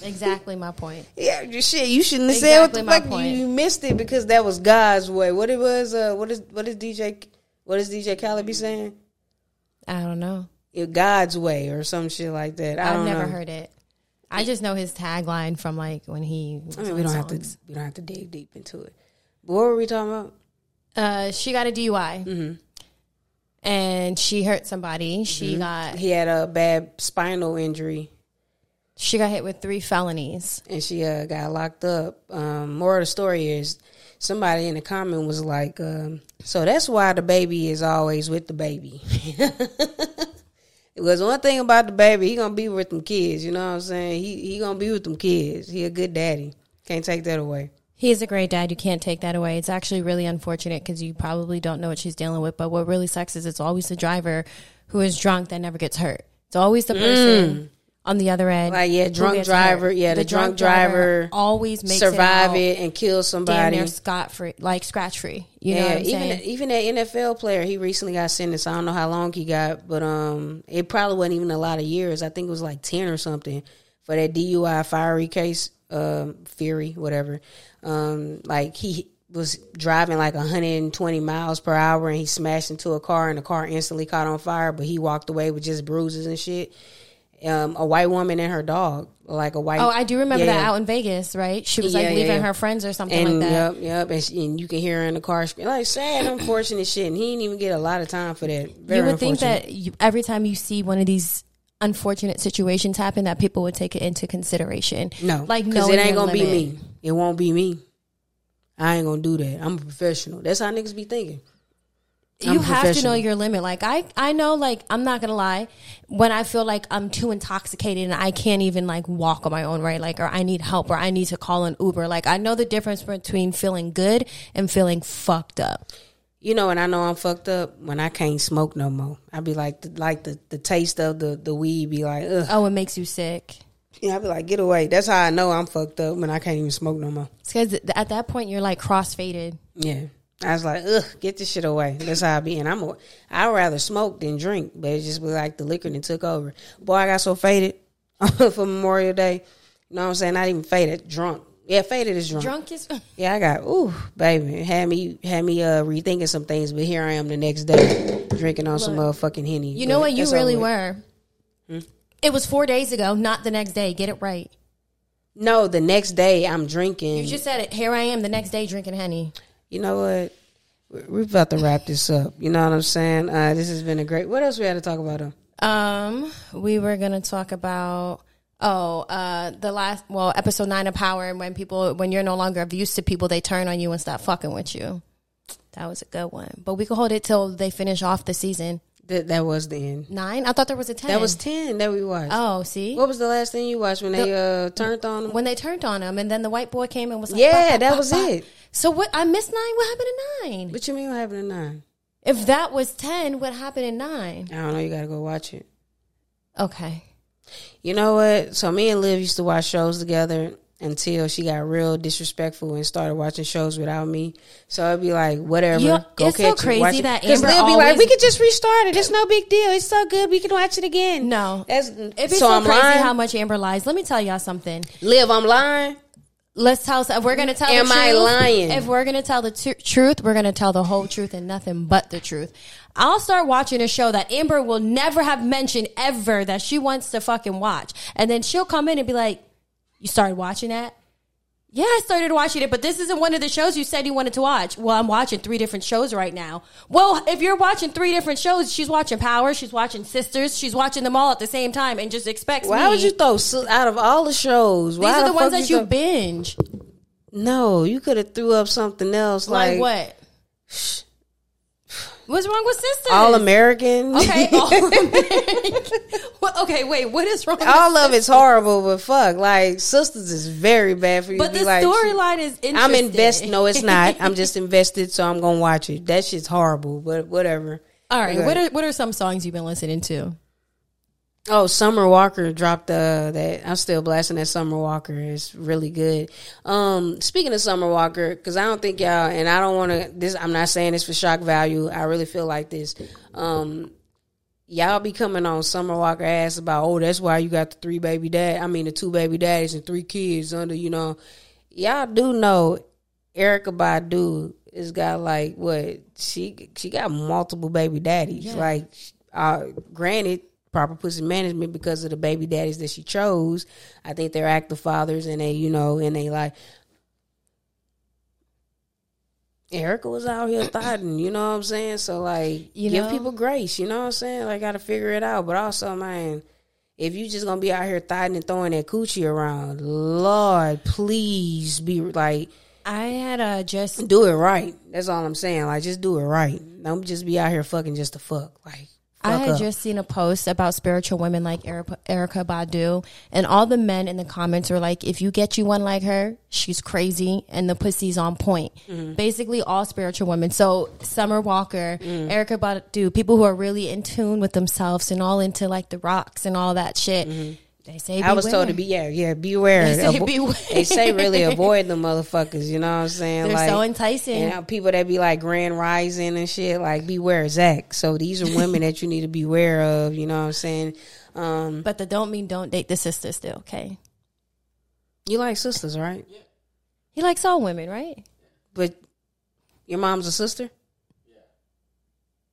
exactly my point. Yeah, shit. You shouldn't have Exactly said what the fuck. point. You missed it because that was God's way. What it was? Uh, what is what is DJ? What is DJ Khaled be saying? I don't know. God's way or some shit like that. I I've don't never know. heard it. I just know his tagline from like when he. I mean, we don't have to. We don't have to dig deep into it. But what were we talking about? Uh, she got a DUI, Mm-hmm. and she hurt somebody. She got He had a bad spinal injury. she got hit with three felonies. and she uh, got locked up. Um, more of the story is somebody in the comment was like, um, "So that's why the baby is always with the baby." Because one thing about the baby, he gonna be with them kids. You know what I'm saying? He he gonna be with them kids. He a good daddy. Can't take that away. He is a great dad. You can't take that away. It's actually really unfortunate because you probably don't know what she's dealing with. But what really sucks is it's always the driver who is drunk that never gets hurt. It's always the person mm. On the other end. Like yeah, drunk driver. Yeah, the, drunk, driver, always makes survive it, it, and kill somebody. damn near scot free, like scratch free. You know yeah, I'm even saying? even that NFL player, he recently got sentenced. I don't know how long he got, but um, it probably wasn't even a lot of years. I think it was like ten or something for that DUI fiery case, um, Fury, whatever. Um, like he was driving like 120 miles per hour and he smashed into a car and the car instantly caught on fire, but he walked away with just bruises and shit. Um, a white woman and her dog, like a white. Oh, I do remember Yeah. that out in Vegas, right? She was Yeah, like yeah, leaving her friends or something and like that. yep, yep, and, she, and you can hear her in the car scream like sad, unfortunate shit. And he didn't even get a lot of time for that. Very you would think that you, every time you see one of these unfortunate situations happen, that people would take it into consideration. no, like no. because it ain't gonna be me. It won't be me. I ain't gonna do that. I'm a professional. That's how niggas be thinking. I'm you have to know your limit. Like I, I know. Like I'm not gonna lie. When I feel like I'm too intoxicated and I can't even like walk on my own, right? Like, or I need help, or I need to call an Uber. Like I know the difference between feeling good and feeling fucked up. You know, and I know I'm fucked up when I can't smoke no more. I'd be like, the, like the, the taste of the, the weed be like, ugh. Oh, it makes you sick. Yeah, I'd be like, get away. That's how I know I'm fucked up when I can't even smoke no more. Because at that point you're like cross faded. Yeah. I was like, ugh, get this shit away. That's how I be. And I'm, a, I'd rather smoke than drink, but it just was like the liquor that took over. Boy, I got so faded for Memorial Day. You know what I'm saying? Not even faded, drunk. Yeah, faded is drunk. Drunk is Yeah, I got ooh, baby, it had me had me uh rethinking some things, but here I am the next day drinking on some motherfucking henny. You know what you really were. It was four days ago, not the next day. Get it right. No, the next day I'm drinking. You just said it. Here I am the next day drinking henny. You know what? We- We're about to wrap this up. You know what I'm saying? Uh, this has been a great. What else we had to talk about? Though? Um, we were gonna talk about oh, uh, the last well, episode nine of Power, and when people when you're no longer of use to people, they turn on you and stop fucking with you. That was a good one, but we could hold it till they finish off the season That that was the end. nine. I thought there was a ten. That was ten that we watched. oh, see What was the last thing you watched when they uh turned on them? when they turned on him, and then the white boy came and was like, Yeah, "Bop, bop, that bop, was bop." it. So what? I missed nine. What happened to nine? What you mean what happened to nine? If that was ten, what happened in nine? I don't know. You gotta go watch it. Okay. You know what? So me and Liv used to watch shows together until she got real disrespectful and started watching shows without me. So it'd be like, whatever. Yeah, go it's so catch it, crazy it. that 'Cause Amber Liv be like, we could just restart it. It's no big deal. It's so good. We can watch it again. No, That's be so, so, I'm crazy lying. how much Amber lies. Let me tell y'all something. Liv, I'm lying. Let's tell. If we're gonna tell, Am the truth, I lying? If we're gonna tell the tru- truth, we're gonna tell the whole truth and nothing but the truth. I'll start watching a show that Amber will never have mentioned ever that she wants to fucking watch, and then she'll come in and be like, "You started watching that." Yeah, I started watching it, but this isn't one of the shows you said you wanted to watch. Well, I'm watching three different shows right now. Well, if you're watching three different shows, she's watching Power, she's watching Sistas, she's watching them all at the same time, and just expects Why me. would you throw out of all the shows? These are the, ones that you throw- binge. No, you could have threw up something else Like, like, what? What's wrong with Sistas? All American. Okay. All American. Okay, wait. What is wrong? all of it's horrible, but fuck, like Sistas is very bad for you. But the like, storyline is interesting. I'm invested. No, it's not. I'm just invested, so I'm gonna watch it. That shit's horrible, but whatever. All right. Okay. What are what are some songs you've been listening to? Oh, Summer Walker dropped uh, that. I'm still blasting that Summer Walker. It's really good. Um, speaking of Summer Walker, because I don't think y'all, and I don't want to. This I'm not saying this for shock value. I really feel like this. Um, y'all be coming on Summer Walker ass about, oh, that's why you got the three baby dad. I mean, the two baby daddies and three kids under. You know, y'all do know Erykah Badu has got like what she she got multiple baby daddies. Like, uh, granted, proper pussy management because of the baby daddies that she chose. I think they're active fathers and they, you know, and they like. Erykah was out here thotting, you know what I'm saying? So like, You give know? people grace, you know what I'm saying? Like, got to figure it out. But also, man, if you just gonna be out here thotting and throwing that coochie around, Lord, please be like, I had uh, just do it right. That's all I'm saying. Like, just do it right. Don't just be out here fucking just to fuck. Like, I had just seen a post about spiritual women like Erykah, Badu, and all the men in the comments were like, "If you get you one like her, she's crazy, and the pussy's on point." Mm-hmm. Basically, all spiritual women. So Summer Walker, Mm. Erykah Badu, people who are really in tune with themselves and all into like the rocks and all that shit. They say. I was told to be yeah, yeah, beware. They say Avo- beware. They say really avoid the motherfuckers. You know what I'm saying? They're like, so enticing. And people that be like Grand Rising and shit, like beware Zach. So these are women that you need to beware of. You know what I'm saying? Um, But the don't mean don't date the sister still. Okay, you like sisters, right? he likes all women, right? But your mom's a sister. Yeah.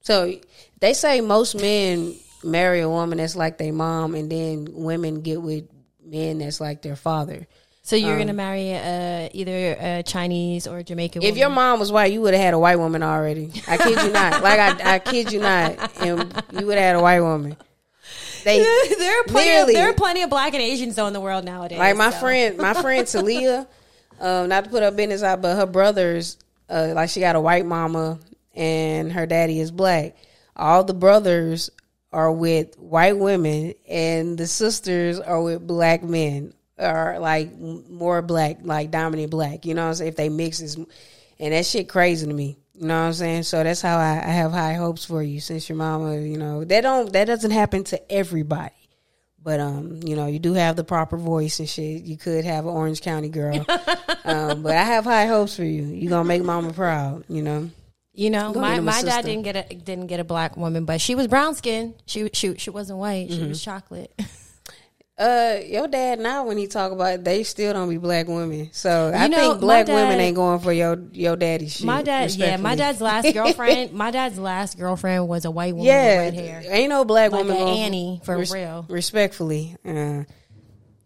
So they say most men marry a woman that's like their mom, and then women get with men that's like their father. So you're Um, gonna marry uh, either a Chinese or a Jamaican. Woman. If woman. your mom was white, you would have had a white woman already. I kid you not. Like I, I kid you not, and you would have had a white woman. They there are plenty. Of, there are plenty of black and Asians though in the world nowadays. like my so. friend, my friend Talia. Um, not to put her business out, but her brothers, uh, like she got a white mama and her daddy is black. All the brothers are with white women, and the sisters are with black men, or like more black, like dominant black. You know what I'm saying? If they mix is, and that shit crazy to me. You know what I'm saying? So that's how I, I have high hopes for you, since your mama, you know, that don't that doesn't happen to everybody. But um, you know, you do have the proper voice and shit. You could have an Orange County girl. um, but I have high hopes for you. You're gonna make mama proud, you know. You know, Go my, get him a my dad didn't get a didn't get a black woman, but she was brown skin. She she she wasn't white. She Mm-hmm. was chocolate. Uh, your dad now when he talk about it, they still don't be black women. So I know, think black dad- women ain't going for your your daddy shit. my dad, yeah, my dad's last girlfriend. my dad's last girlfriend was a white woman yeah, with red hair. ain't no black Like woman a going Annie, for real. Respectfully, uh,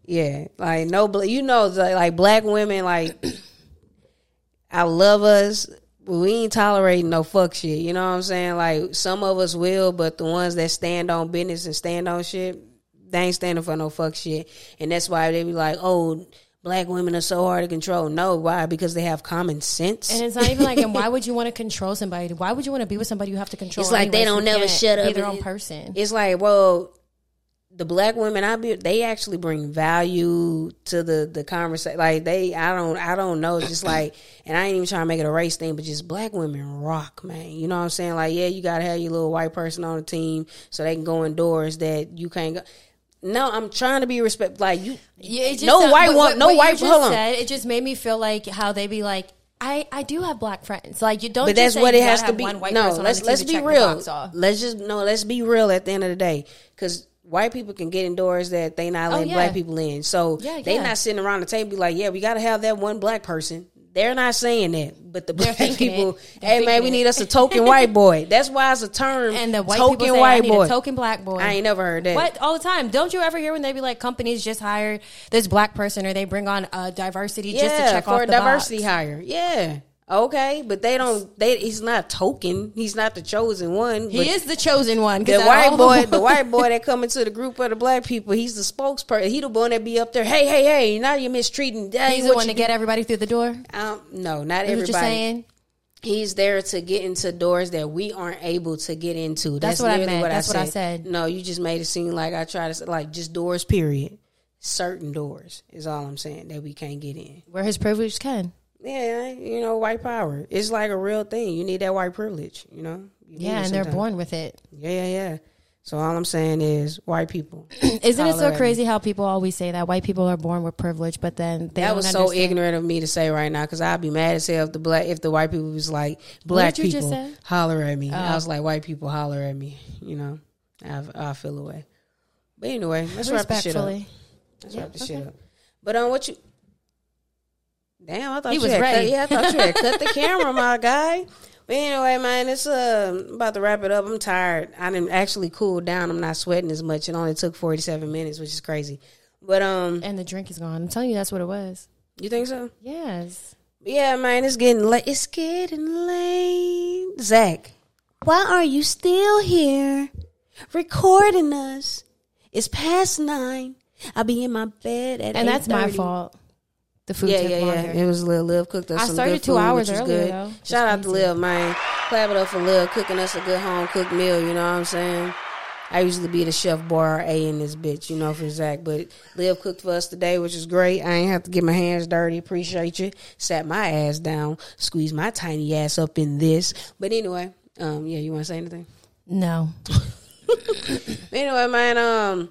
yeah, like no, you know, like, like black women, like I love us. But we ain't tolerating no fuck shit. You know what I'm saying? Like some of us will, but the ones that stand on business and stand on shit, they ain't standing for no fuck shit. And that's why they be like, oh, black women are so hard to control. No, why? Because they have common sense. And it's not even like, and why would you want to control somebody? Why would you want to be with somebody you have to control? It's like they don't who never shut up Be their own person. it's like, well, the black women I be they actually bring value to the the conversation. Like they, I don't, I don't know. It's just like, and I ain't even trying to make it a race thing, but just black women rock, man. You know what I'm saying? Like, yeah, you gotta have your little white person on the team so they can go indoors that you can't go. No, I'm trying to be respect. Like you, Yeah, it just no sound- white one, no white. Hold on. said, it just made me feel like how they be like. I, I do have black friends. Like you don't. but just that's say what it has gotta be. No, let's let's be real. Let's just no, let's be real at the end of the day, because white people can get indoors that they not letting Oh, yeah. black people in. So Yeah, they yeah. not sitting around the table like, yeah, we got to have that one black person. They're not saying that, but the black people, hey man, we need it. us a token white boy. That's why it's a term. And the white token people say, white boy. a token black boy. I ain't never heard that. What all the time? Don't you ever hear when they be like companies just hire this black person or they bring on uh, diversity just to check for off a the diversity box? hire. Yeah. Okay, but they don't. They he's not token. He's not the chosen one. He is the chosen one. the white boy, the- white boy that come into the group of the black people, he's the spokesperson. He the one that be up there. Hey, hey, hey! Now you're mistreating. That He's the one to get everybody through the door. Um, no, not what everybody. you're saying? He's there to get into doors that we aren't able to get into. That's, That's what I meant. What That's I what I said. said. No, you just made it seem like I try to say, like just doors. Period. Certain doors is all I'm saying that we can't get in. Where his privilege can. Yeah, you know, white power. It's like a real thing. You need that white privilege. You know. You Yeah, and they're born with it. Yeah, yeah, yeah. So all I'm saying is white people. Isn't it so crazy how people always say that white people are born with privilege, but then they that was so ignorant of me to say right now because I'd be mad as hell if the black if the white people was like black did you just people holler at me. I Oh. was like white people holler at me. You know, I I feel away. But anyway, let's wrap this shit up. Let's wrap this shit up. But um, what you? Damn, I thought He you was had ready. Cut, yeah, I thought you had cut the camera, my guy. But anyway, man, it's uh, about to wrap it up. I'm tired. I didn't actually cool down. I'm not sweating as much. It only took 47 minutes, which is crazy. But um, And the drink is gone. I'm telling you, that's what it was. you think so? Yes. Yeah, man, it's getting late. It's getting late. Zach, why are you still here recording us? It's past nine. I'll be in my bed at And that's my fault. The food Yeah, took yeah, longer. yeah. It was Liv. Liv cooked us I some started good two food, hours which earlier, good. though. Shout out to crazy. Liv, man. Clap it up for Liv cooking us a good home cooked meal. You know what I'm saying? I usually be the chef bar A in this bitch, you know, for Zach. But Liv cooked for us today, which is great. I ain't have to get my hands dirty. Appreciate you. Sat my ass down, squeezed my tiny ass up in this. But anyway, um, yeah, you want to say anything? No. Anyway, man, um,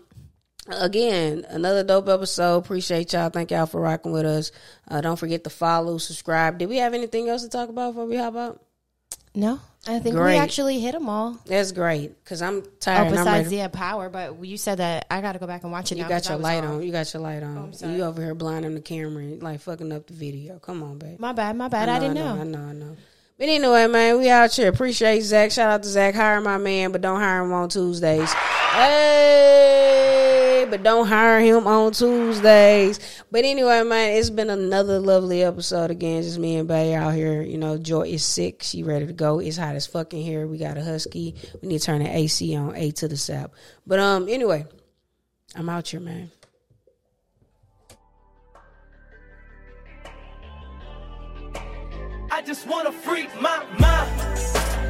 again, another dope episode. Appreciate y'all. Thank y'all for rocking with us. Uh, don't forget to follow, subscribe. Did we have anything else to talk about before we hop out? No. I think Great. we actually hit them all. That's great because I'm Oh, tired. I'm besides the power, but you said that I got to go back and watch it. You got your light off. on. You got your light on. I'm you over here blinding the camera, and, like fucking up the video. Come on, babe. My bad, my bad. I, didn't know. I know, I know. But anyway, man, we out here. Appreciate Zach. Shout out to Zach. Hire my man, but don't hire him on Tuesdays. Hey, but don't hire him on Tuesdays. But anyway, man, it's been another lovely episode again. Just me and Bay out here. You know, Joy is sick. She ready to go. It's hot as fucking here. We got a husky. We need to turn the AC on A to the sap. But um, anyway, I'm out here, man. I just wanna freak my mind.